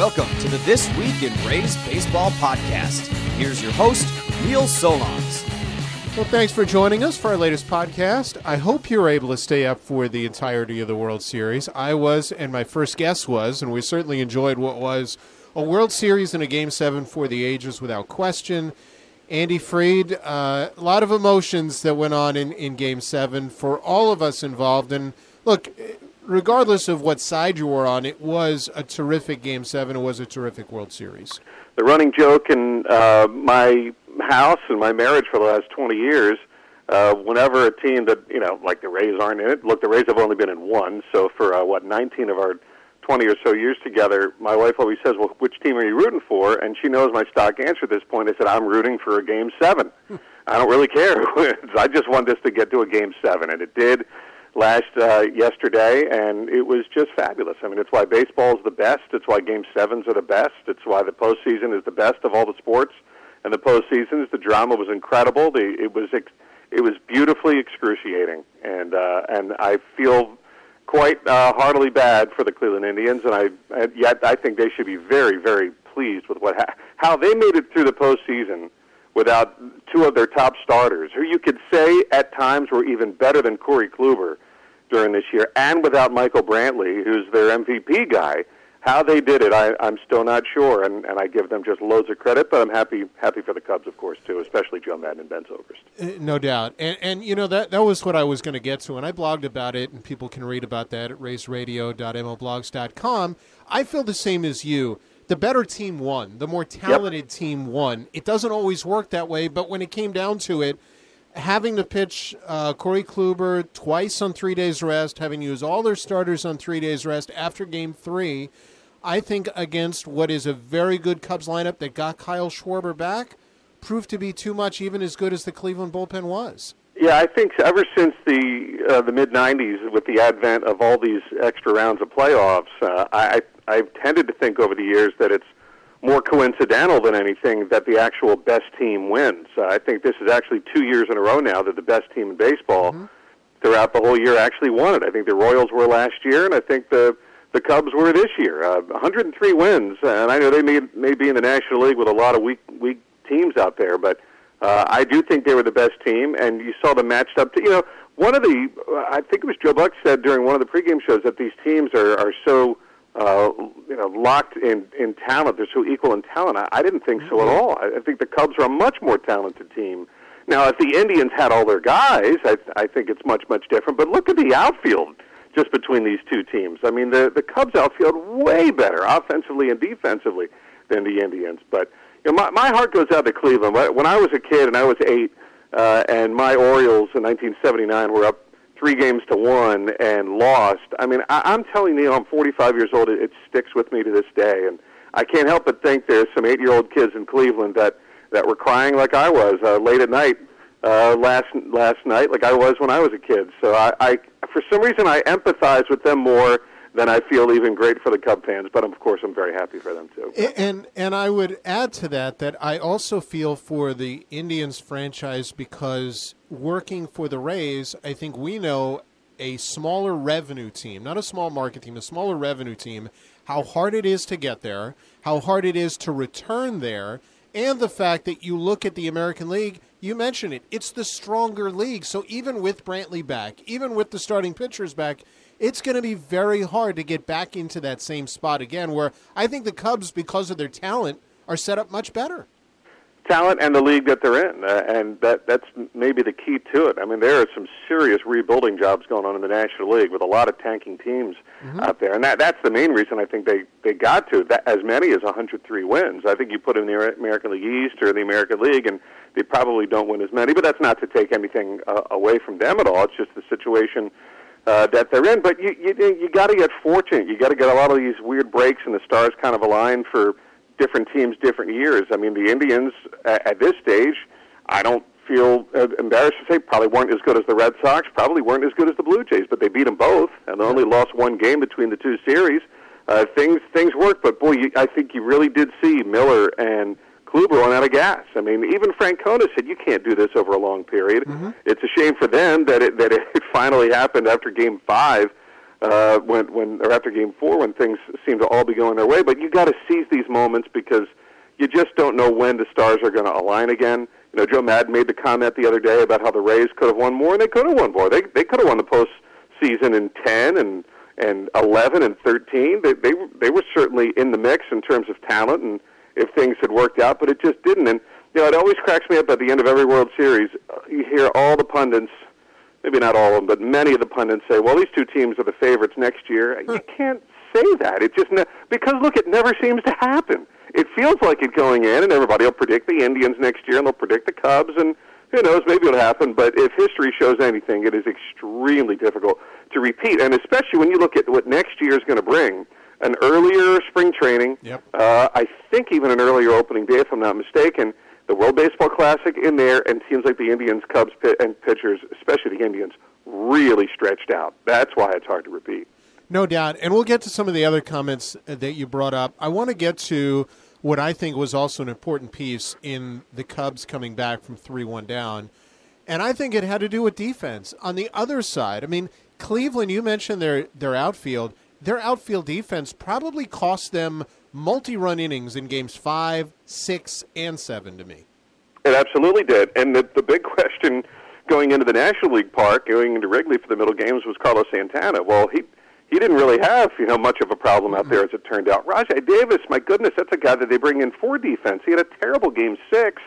Welcome to the This Week in Rays Baseball podcast. Here's your host, Neil Solondz. Well, thanks for joining us for our latest podcast. I hope you were able to stay up for the entirety of the World Series. I was, and my first guest was, and we certainly enjoyed what was a World Series and a Game 7 for the ages without question. Andy Freed, uh, a lot of emotions that went on in, in Game 7 for all of us involved. And look, regardless of what side you were on, it was a terrific Game 7. It was a terrific World Series. The running joke in uh, my house and my marriage for the last 20 years, uh, whenever a team that, you know, like the Rays aren't in it, look, the Rays have only been in one, so for, uh, what, 19 of our 20 or so years together, my wife always says, "Well, which team are you rooting for?" And she knows my stock answer at this point. I said, "I'm rooting for a game 7. I don't really care. I just want this to get to a game 7, and it did last uh, yesterday, and it was just fabulous. I mean, it's why baseball is the best. It's why game sevens are the best. It's why the postseason is the best of all the sports. And the postseasons, the drama was incredible. The, it was ex- it was beautifully excruciating, and uh, and I feel quite uh, heartily bad for the Cleveland Indians, and I and yet I think they should be very, very pleased with what ha- how they made it through the postseason without two of their top starters, who you could say at times were even better than Corey Kluber during this year, and without Michael Brantley, who's their MVP guy. How they did it, I, I'm still not sure, and, and I give them just loads of credit. But I'm happy happy for the Cubs, of course, too, especially Joe Maddon and Ben Zobrist. Uh, no doubt, and and you know that that was what I was going to get to, and I blogged about it, and people can read about that at raysradio.mlblogs.com. I feel the same as you. The better team won. The more talented yep. team won. It doesn't always work that way, but when it came down to it, having to pitch uh, Corey Kluber twice on three days rest, having used all their starters on three days rest after Game Three I think against what is a very good Cubs lineup that got Kyle Schwarber back, proved to be too much, even as good as the Cleveland bullpen was. Yeah, I think ever since the uh, the mid '90s, with the advent of all these extra rounds of playoffs, uh, I I've tended to think over the years that it's more coincidental than anything that the actual best team wins. Uh, I think this is actually two years in a row now that the best team in baseball mm-hmm. throughout the whole year actually won it. I think the Royals were last year, and I think the the Cubs were this year. Uh, 103 wins, and I know they may may be in the National League with a lot of weak weak teams out there, but uh, I do think they were the best team. And you saw them matched up to you know one of the I think it was Joe Buck said during one of the pregame shows that these teams are are so uh, you know locked in in talent. They're so equal in talent. I, I didn't think so at all. I, I think the Cubs are a much more talented team. Now, if the Indians had all their guys, I, I think it's much much different. But look at the outfield just between these two teams. I mean, the the Cubs outfield way better offensively and defensively than the Indians. But you know, my my heart goes out to Cleveland. When I was a kid and I was eight, uh, and my Orioles in 1979 were up three games to one and lost. I mean, I, I'm telling you, I'm 45 years old. It, it sticks with me to this day, and I can't help but think there's some eight-year-old kids in Cleveland that that were crying like I was uh, late at night uh, last last night, like I was when I was a kid. So I, I, for some reason, I empathize with them more than I feel even great for the Cub fans. But of course, I'm very happy for them too. And and I would add to that that I also feel for the Indians franchise because working for the Rays, I think we know a smaller revenue team, not a small market team, a smaller revenue team, how hard it is to get there, how hard it is to return there, and the fact that you look at the American League you mentioned it. It's the stronger league. So even with Brantley back, even with the starting pitchers back, it's going to be very hard to get back into that same spot again. Where I think the Cubs, because of their talent, are set up much better. Talent and the league that they're in, uh, and that that's maybe the key to it. I mean, there are some serious rebuilding jobs going on in the National League with a lot of tanking teams mm-hmm. out there, and that that's the main reason I think they they got to that as many as 103 wins. I think you put in the American League East or the American League, and they probably don't win as many, but that's not to take anything uh, away from them at all. It's just the situation uh, that they're in. But you you you got to get fortunate. You got to get a lot of these weird breaks, and the stars kind of align for different teams, different years. I mean, the Indians at, at this stage, I don't feel uh, embarrassed to say probably weren't as good as the Red Sox, probably weren't as good as the Blue Jays, but they beat them both, and they only lost one game between the two series. Uh, things things work, but boy, you, I think you really did see Miller and Kluber ran out of gas. I mean, even Francona said you can't do this over a long period. Mm-hmm. It's a shame for them that it that it finally happened after Game Five uh, when when or after Game Four when things seem to all be going their way. But you got to seize these moments because you just don't know when the stars are going to align again. You know, Joe Maddon made the comment the other day about how the Rays could have won more, and they could have won more. They they could have won the postseason in ten and and eleven and thirteen. They they they were certainly in the mix in terms of talent and if things had worked out, but it just didn't. And you know, it always cracks me up at the end of every World Series. Uh, you hear all the pundits, maybe not all of them, but many of the pundits say, "Well, these two teams are the favorites next year." You can't say that. It just ne- because look, it never seems to happen. It feels like it going in, and everybody will predict the Indians next year, and they'll predict the Cubs, and who knows, maybe it'll happen. But if history shows anything, it is extremely difficult to repeat, and especially when you look at what next year is going to bring an earlier spring training. Yep. Uh, I think even an earlier opening day, if I'm not mistaken. The World Baseball Classic in there, and teams like the Indians, Cubs, pit, and pitchers, especially the Indians, really stretched out. That's why it's hard to repeat. No doubt. And we'll get to some of the other comments that you brought up. I want to get to what I think was also an important piece in the Cubs coming back from 3 1 down. And I think it had to do with defense. On the other side, I mean, Cleveland, you mentioned their, their outfield. Their outfield defense probably cost them multi run innings in games five, six, and seven to me. It absolutely did. And the, the big question going into the National League Park, going into Wrigley for the middle games, was Carlos Santana. Well, he he didn't really have you know much of a problem out there mm-hmm. as it turned out. Rajai Davis, my goodness, that's a guy that they bring in for defense. He had a terrible game six.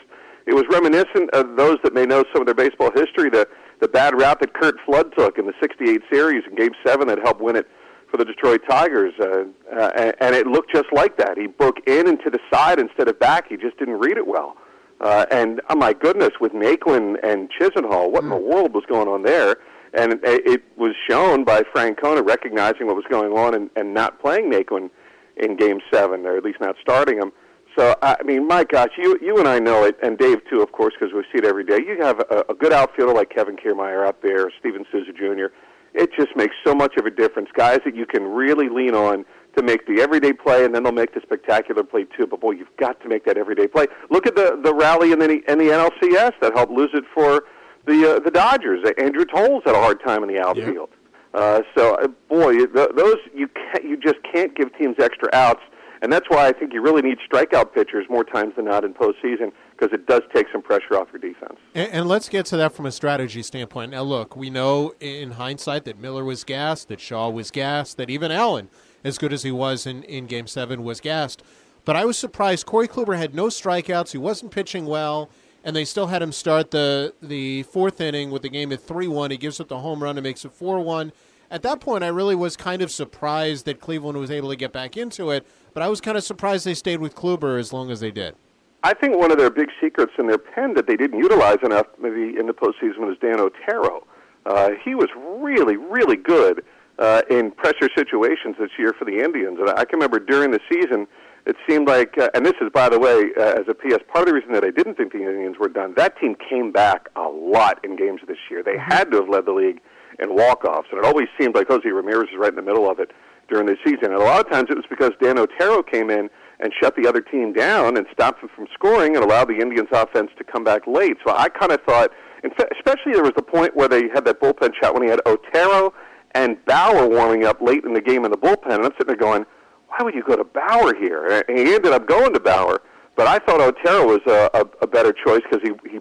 It was reminiscent of those that may know some of their baseball history, the the bad route that Curt Flood took in the '68 series in Game Seven that helped win it for the Detroit Tigers, uh, uh, and it looked just like that. He broke in and to the side instead of back. He just didn't read it well. Uh, and oh my goodness, with Naquin and Chisenhall, what mm. in the world was going on there? And it, it was shown by Francona recognizing what was going on and, and not playing Naquin in Game Seven, or at least not starting him. So I mean, my gosh, you you and I know it, and Dave too, of course, because we see it every day. You have a, a good outfielder like Kevin Kiermaier out there, Steven Souza Jr it just makes so much of a difference. Guys that you can really lean on to make the everyday play, and then they'll make the spectacular play too. But boy, you've got to make that everyday play. Look at the the rally in the in the NLCS that helped lose it for the uh, the Dodgers. Andrew Toles had a hard time in the outfield. Yeah. Uh, so, uh, boy, those you can't, you just can't give teams extra outs, and that's why I think you really need strikeout pitchers more times than not in postseason because it does take some pressure off your defense. And, and, let's get to that from a strategy standpoint. Now, look, we know in hindsight that Miller was gassed, that Shaw was gassed, that even Allen, as good as he was in, in Game 7, was gassed. But I was surprised. Corey Kluber had no strikeouts. He wasn't pitching well, and they still had him start the, the fourth inning with the game at 3 1. He gives up the home run and makes it 4 1. At that point, I really was kind of surprised that Cleveland was able to get back into it, but I was kind of surprised they stayed with Kluber as long as they did. I think one of their big secrets in their pen that they didn't utilize enough, maybe in the postseason, was Dan Otero. Uh, he was really, really good uh, in pressure situations this year for the Indians. And I can remember during the season, it seemed like, uh, and this is, by the way, uh, as a PS, part of the reason that I didn't think the Indians were done, that team came back a lot in games this year. They had to have led the league in walk-offs, and it always seemed like Jose Ramirez was right in the middle of it during the season. And a lot of times it was because Dan Otero came in – and shut the other team down and stop them from scoring and allow the Indians' offense to come back late. So I kind of thought, especially there was the point where they had that bullpen shot when he had Otero and Bauer warming up late in the game in the bullpen, and I'm sitting there going, why would you go to Bauer here? And he ended up going to Bauer, but I thought Otero was a, a, a better choice because he, he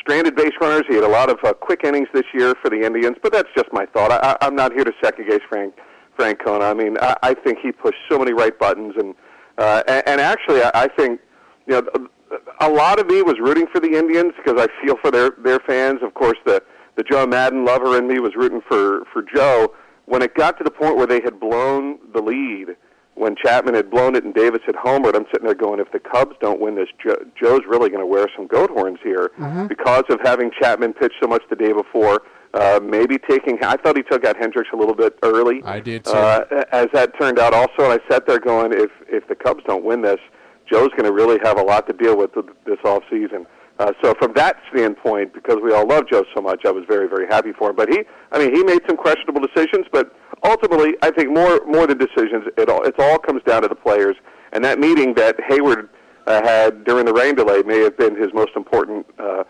stranded base runners. He had a lot of uh, quick innings this year for the Indians, but that's just my thought. I, I'm not here to second guess Frank Francona. I mean, I, I think he pushed so many right buttons and uh, and, and actually, I, I think you know a lot of me was rooting for the Indians because I feel for their their fans. Of course, the the Joe Maddon lover in me was rooting for for Joe. When it got to the point where they had blown the lead, when Chapman had blown it and Davis had homered, I'm sitting there going, if the Cubs don't win this, Joe, Joe's really going to wear some goat horns here mm-hmm. because of having Chapman pitch so much the day before. Uh, maybe taking. I thought he took out Hendricks a little bit early. I did too. Uh, as that turned out, also, and I sat there going, if if the Cubs don't win this, Joe's going to really have a lot to deal with this off season. Uh, so from that standpoint, because we all love Joe so much, I was very very happy for him. But he, I mean, he made some questionable decisions, but ultimately, I think more more than decisions, it all it all comes down to the players. And that meeting that Hayward uh, had during the rain delay may have been his most important. Uh,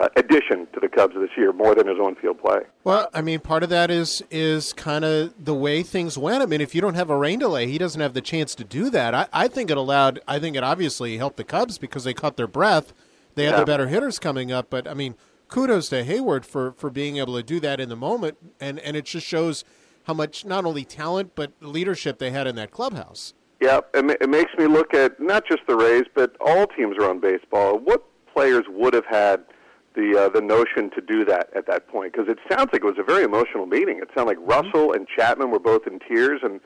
uh, addition to the Cubs this year more than his on-field play. Well, I mean, part of that is is kind of the way things went. I mean, if you don't have a rain delay, he doesn't have the chance to do that. I, I think it allowed. I think it obviously helped the Cubs because they caught their breath. They had Yeah. the better hitters coming up, but I mean, kudos to Hayward for for being able to do that in the moment, and and it just shows how much not only talent but leadership they had in that clubhouse. Yeah, it, it makes me look at not just the Rays, but all teams around baseball. What players would have had the uh, the notion to do that at that point? Because it sounds like it was a very emotional meeting. It sounded like Russell and Chapman were both in tears, and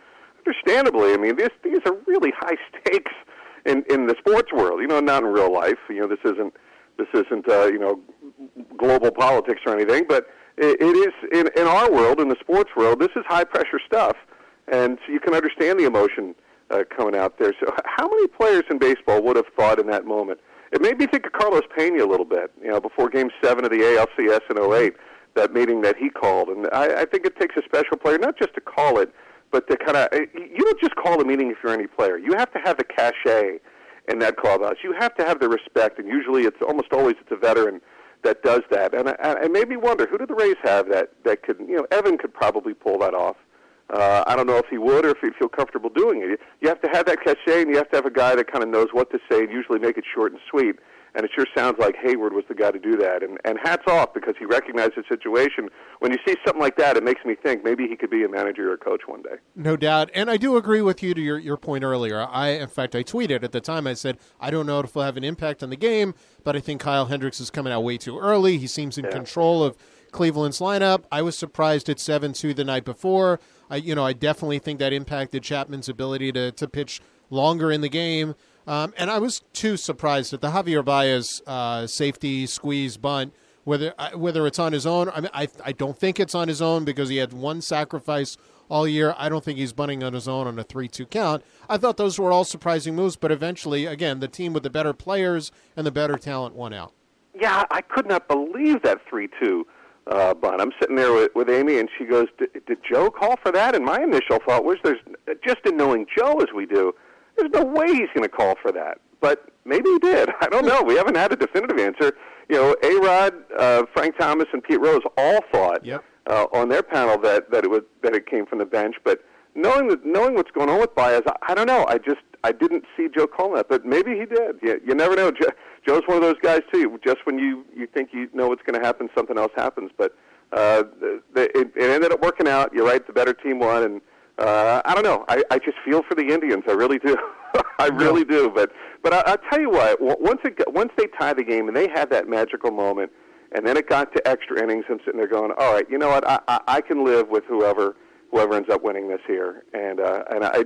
understandably, I mean, this, these are really high stakes in in the sports world. You know, not in real life. You know, this isn't this isn't uh, you know global politics or anything, but it, it is in in our world, in the sports world. This is high pressure stuff, and so you can understand the emotion uh, coming out there. So, how many players in baseball would have thought in that moment? It made me think of Carlos Pena a little bit. You know, before Game Seven of the ALCS in '08, that meeting that he called, and I, I think it takes a special player not just to call it, but to kind of eh, you don't just call a meeting if you're any player. You have to have the cachet in that clubhouse. You have to have the respect, and usually it's almost always it's a veteran that does that. And it made me wonder who do the Rays have that that could you know Evan could probably pull that off. Uh, I don't know if he would or if he'd feel comfortable doing it. You have to have that cachet, and you have to have a guy that kind of knows what to say and usually make it short and sweet. And it sure sounds like Hayward was the guy to do that. And, and hats off because he recognized the situation. When you see something like that, it makes me think maybe he could be a manager or a coach one day. No doubt. And I do agree with you to your, your point earlier. I, in fact, I tweeted at the time, I said, I don't know if he'll have an impact on the game, but I think Kyle Hendricks is coming out way too early. He seems in Yeah. control of Cleveland's lineup. I was surprised at 7 2 the night before. I, you know, I definitely think that impacted Chapman's ability to, to pitch longer in the game. Um, and I was too surprised at the Javier Baez uh, safety squeeze bunt. Whether uh, whether it's on his own, I mean, I I don't think it's on his own because he had one sacrifice all year. I don't think he's bunting on his own on a three-two count. I thought those were all surprising moves, but eventually, again, the team with the better players and the better talent won out. Yeah, I could not believe that three-two uh, bunt. I'm sitting there with, with Amy, and she goes, "Did did Joe call for that?" And my initial thought was, "There's just in knowing Joe as we do, there's no way he's going to call for that." But maybe he did. I don't know. We haven't had a definitive answer. You know, A. Rod, uh, Frank Thomas, and Pete Rose all thought Yep. uh, on their panel that that it was that it came from the bench, but. Knowing that, knowing what's going on with Baez, I, I don't know. I just I didn't see Joe calling that, but maybe he did. You, you never know. Joe, Joe's one of those guys too. Just when you you think you know what's going to happen, something else happens. But uh, the, the, it, it ended up working out. You're right. The better team won, and uh, I don't know. I, I just feel for the Indians. I really do. I really do. But but I, I'll tell you what. Once it once they tied the game and they had that magical moment, and then it got to extra innings, I'm sitting there going, all right, you know what? I, I, I can live with whoever whoever ends up winning this here. And uh, and I,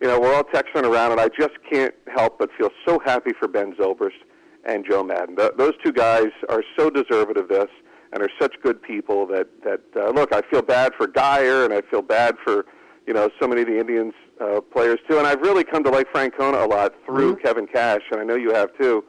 you know, we're all texting around, and I just can't help but feel so happy for Ben Zobrist and Joe Maddon. Th- those two guys are so deserving of this, and are such good people that that uh, look. I feel bad for Guyer, and I feel bad for you know so many of the Indians uh, players too. And I've really come to like Francona a lot through Kevin Cash, and I know you have too,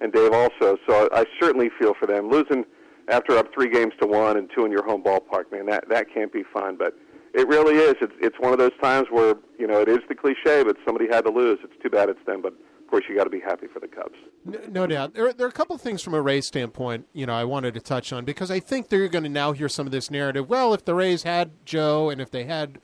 and Dave also. So I certainly feel for them losing after up three games to one and two in your home ballpark. Man, that that can't be fun, but. It really is. It's it's one of those times where you know it is the cliche, but somebody had to lose. It's too bad it's them, but of course you got to be happy for the Cubs. No, no doubt. There, there are a couple of things from a Rays standpoint, you know, I wanted to touch on because I think they're going to now hear some of this narrative. Well, if the Rays had Joe and if they had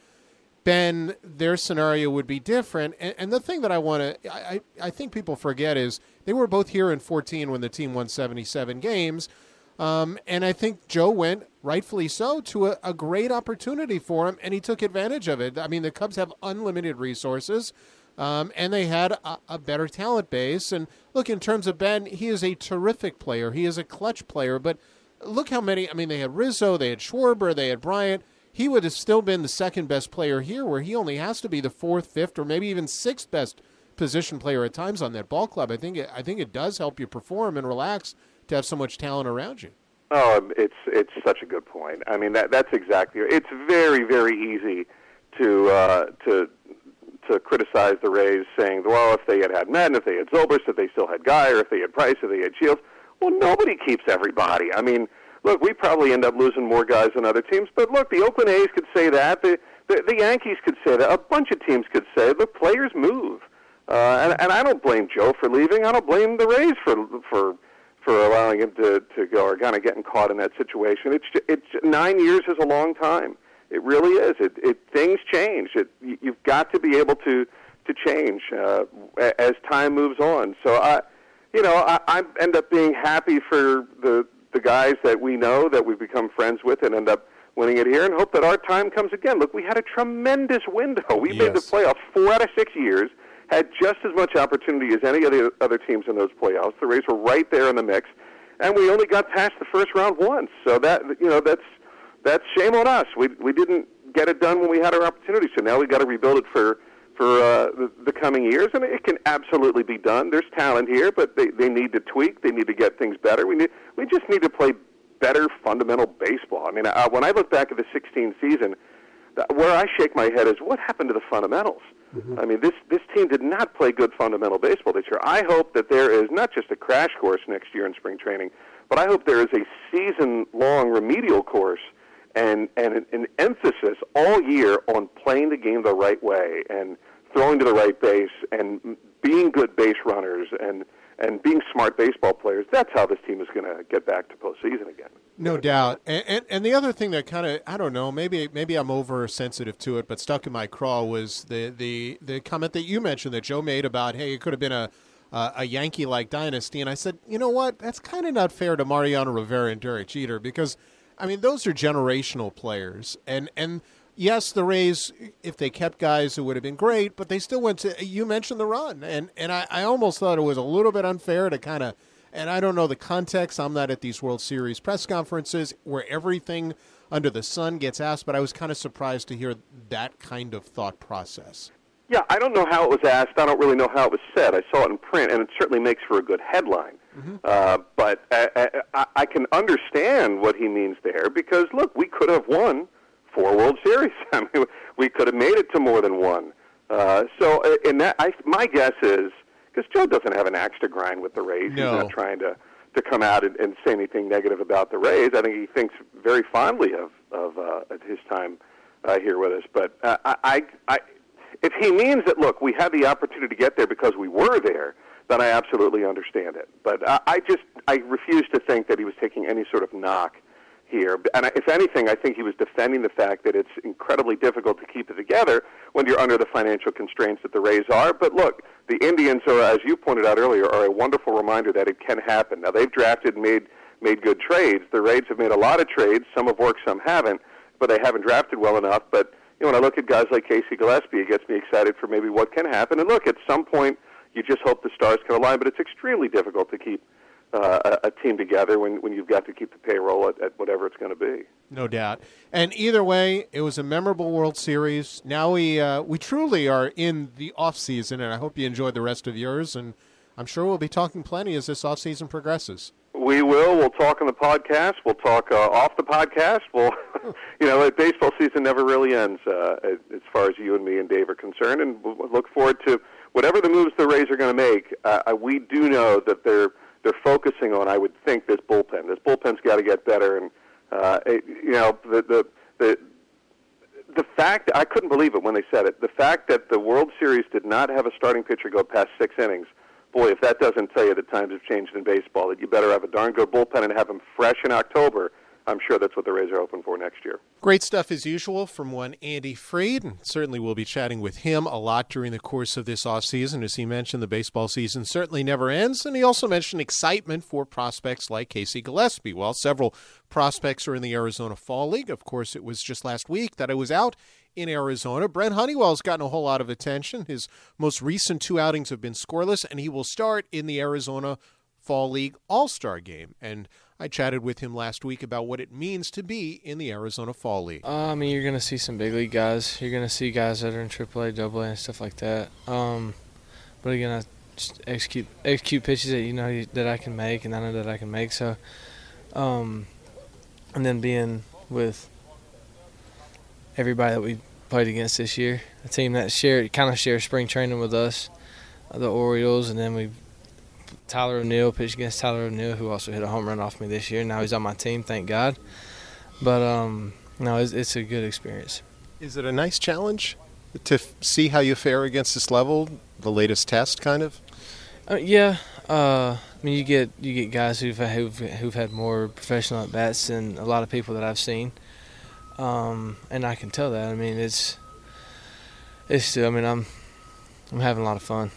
Ben, their scenario would be different. And, and the thing that I want to, I, I think people forget is they were both here in 14 when the team won 77 games. Um, and I think Joe went, rightfully so, to a, a great opportunity for him, and he took advantage of it. I mean, the Cubs have unlimited resources, um, and they had a, a better talent base. And look, in terms of Ben, he is a terrific player. He is a clutch player, but look how many. I mean, they had Rizzo, they had Schwarber, they had Bryant. He would have still been the second best player here, where he only has to be the fourth, fifth, or maybe even sixth best position player at times on that ball club. I think it, I think it does help you perform and relax to have so much talent around you. Oh, it's it's such a good point. I mean that that's exactly. It's very very easy to uh, to to criticize the Rays, saying, well, if they had had Maddon, if they had Zobrist, if they still had Guyer, if they had Price, if they had Shields. Well, nobody keeps everybody. I mean, look, we probably end up losing more guys than other teams, but look, the Oakland A's could say that. The the, the Yankees could say that. A bunch of teams could say, the players move. Uh, and, and I don't blame Joe for leaving. I don't blame the Rays for for for allowing him to to go or kind of getting caught in that situation. It's it's nine years is a long time. It really is. It, it things change. It, you've got to be able to to change uh, as time moves on. So I, you know, I, I end up being happy for the the guys that we know that we've become friends with and end up winning it here, and hope that our time comes again. Look, we had a tremendous window. We yes. made the playoffs four out of six years had just as much opportunity as any of the other teams in those playoffs. The Rays were right there in the mix, and we only got past the first round once. So that you know that's that's shame on us. We we didn't get it done when we had our opportunity. So now we've got to rebuild it for for uh, the, the coming years, and it can absolutely be done. There's talent here, but they they need to tweak. They need to get things better. We need we just need to play better fundamental baseball. I mean, uh, when I look back at the 16 season, where I shake my head is what happened to the fundamentals. Mm-hmm. I mean, this this team did not play good fundamental baseball this year. I hope that there is not just a crash course next year in spring training, but I hope there is a season-long remedial course and and an, an emphasis all year on playing the game the right way and throwing to the right base and being good base runners and and being smart baseball players. That's how this team is going to get back to postseason again. No doubt. And, and, and the other thing that kind of I don't know maybe maybe I'm oversensitive to it, but stuck in my craw was the the the comment that you mentioned that Joe made about hey it could have been a a Yankee like dynasty, and I said you know what that's kind of not fair to Mariano Rivera and Derek Jeter because I mean those are generational players and and. Yes, the Rays, if they kept guys, it would have been great, but they still went to. You mentioned the run, and and I, I almost thought it was a little bit unfair to kind of and I don't know the context. I'm not at these World Series press conferences where everything under the sun gets asked, but I was kind of surprised to hear that kind of thought process. Yeah, I don't know how it was asked. I don't really know how it was said. I saw it in print, and it certainly makes for a good headline. Mm-hmm. Uh, but I, I, I can understand what he means there because, look, we could have won four World Series. I mean, we could have made it to more than one. Uh, so, uh, in that, I, my guess is because Joe doesn't have an axe to grind with the Rays. No. He's not trying to to come out and, and say anything negative about the Rays. I think he thinks very fondly of of uh, his time uh, here with us. But uh, I, I, if he means that, look, we had the opportunity to get there because we were there, then I absolutely understand it. But I, I just I refuse to think that he was taking any sort of knock here. And if anything, I think he was defending the fact that it's incredibly difficult to keep it together when you're under the financial constraints that the Rays are. But look, the Indians are, as you pointed out earlier, are a wonderful reminder that it can happen. Now they've drafted and made made good trades. The Rays have made a lot of trades. Some have worked, some haven't, but they haven't drafted well enough. But you know, when I look at guys like Casey Gillespie, it gets me excited for maybe what can happen. And look, at some point, you just hope the stars can align. But it's extremely difficult to keep uh, a, a, team together when, when you've got to keep the payroll at, at whatever it's going to be. No doubt. And either way, it was a memorable World Series. Now we uh, we truly are in the off season, and I hope you enjoyed the rest of yours. And I'm sure we'll be talking plenty as this off season progresses. We will. We'll talk on the podcast. We'll talk uh, off the podcast. We'll, you know, baseball season never really ends uh, as far as you and me and Dave are concerned, and we'll look forward to whatever the moves the Rays are going to make. Uh, we do know that they're they're focusing on, I would think, this bullpen. This bullpen's got to get better, and uh, it, you know the the the the fact I couldn't believe it when they said it. The fact that the World Series did not have a starting pitcher go past six innings. Boy, if that doesn't tell you that times have changed in baseball, that you better have a darn good bullpen and have them fresh in October I'm sure that's what the Rays are hoping for next year. Great stuff as usual from one Andy Freed, and certainly we'll be chatting with him a lot during the course of this offseason. As he mentioned, the baseball season certainly never ends, and he also mentioned excitement for prospects like Casey Gillespie. While several prospects are in the Arizona Fall League, of course, it was just last week that I was out in Arizona. Brent Honeywell's gotten a whole lot of attention. His most recent two outings have been scoreless, and he will start in the Arizona Fall League All Star game. And I chatted with him last week about what it means to be in the Arizona Fall League. Uh, I mean, you're going to see some big league guys. You're going to see guys that are in AAA, AA, and stuff like that. Um, but again, I just execute execute pitches that you know that I can make, and I know that I can make. So, um, and then being with everybody that we played against this year, a team that shared kind of shared spring training with us, the Orioles, and then we Tyler O'Neill pitched against Tyler O'Neill, who also hit a home run off me this year. Now he's on my team, thank God. But um, no, it's, it's a good experience. Is it a nice challenge to f- see how you fare against this level? The latest test, kind of. Uh, yeah. Uh, I mean, you get you get guys who've who've, who've had more professional at bats than a lot of people that I've seen, um, and I can tell that. I mean, it's it's still. I mean, I'm I'm having a lot of fun.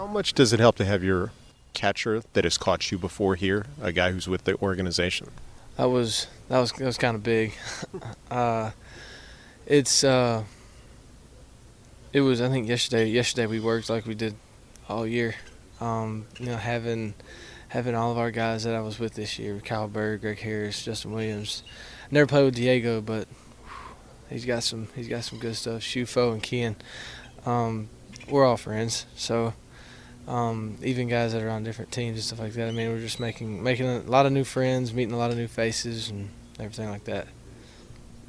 How much does it help to have your catcher that has caught you before here, a guy who's with the organization? That was that was that was kind of big. uh, it's uh, it was I think yesterday. Yesterday we worked like we did all year. Um, you know, having having all of our guys that I was with this year, Kyle Bird, Greg Harris, Justin Williams. Never played with Diego, but he's got some he's got some good stuff. Ciuffo and Kean. Um, we're all friends, so um, even guys that are on different teams and stuff like that. I mean, we're just making making a lot of new friends, meeting a lot of new faces, and everything like that.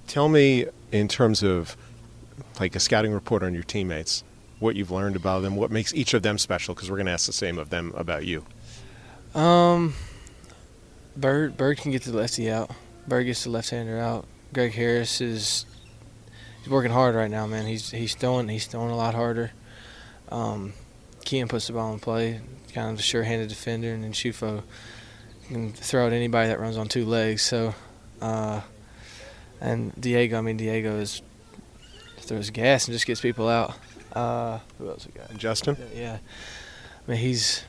Tell me, in terms of like a scouting report on your teammates, what you've learned about them, what makes each of them special, because we're going to ask the same of them about you. Um, Bird Bird can get the lefty out. Bird gets the left-hander out. Greg Harris is he's working hard right now, man. He's he's throwing he's throwing a lot harder. Um, Kean puts the ball in play, kind of a sure-handed defender, and then Ciuffo can throw at anybody that runs on two legs. So, uh, and Diego, I mean Diego is throws gas and just gets people out. Uh, who else we got? Justin? Yeah, I mean he's.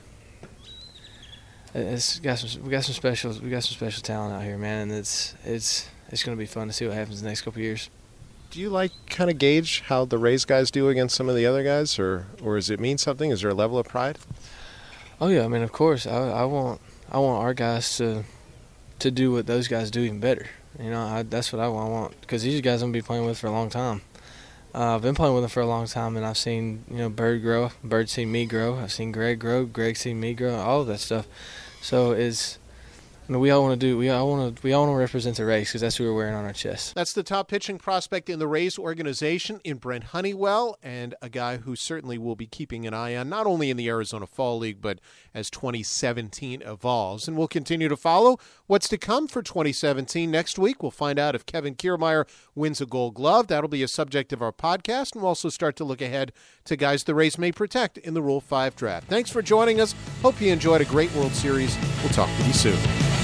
It's got some. We got some special. We got some special talent out here, man, and it's it's it's going to be fun to see what happens in the next couple years. Do you like kind of gauge how the Rays guys do against some of the other guys, or or does it mean something? Is there a level of pride? Oh yeah, I mean of course. I I want I want our guys to to do what those guys do even better. You know, I, that's what I want. Because these guys I'm gonna be playing with for a long time. Uh, I've been playing with them for a long time, and I've seen you know Bird grow, Bird seen me grow. I've seen Greg grow, Greg seen me grow. All of that stuff. So it's Mean, we all want to do. We all want to. We all want to represent the Rays because that's who we're wearing on our chest. That's the top pitching prospect in the Rays organization in Brent Honeywell, and a guy who certainly will be keeping an eye on not only in the Arizona Fall League but as 2017 evolves. And we'll continue to follow what's to come for 2017. Next week, we'll find out if Kevin Kiermaier wins a Gold Glove. That'll be a subject of our podcast, and we'll also start to look ahead to guys the Rays may protect in the Rule Five draft. Thanks for joining us. Hope you enjoyed a great World Series. We'll talk to you soon.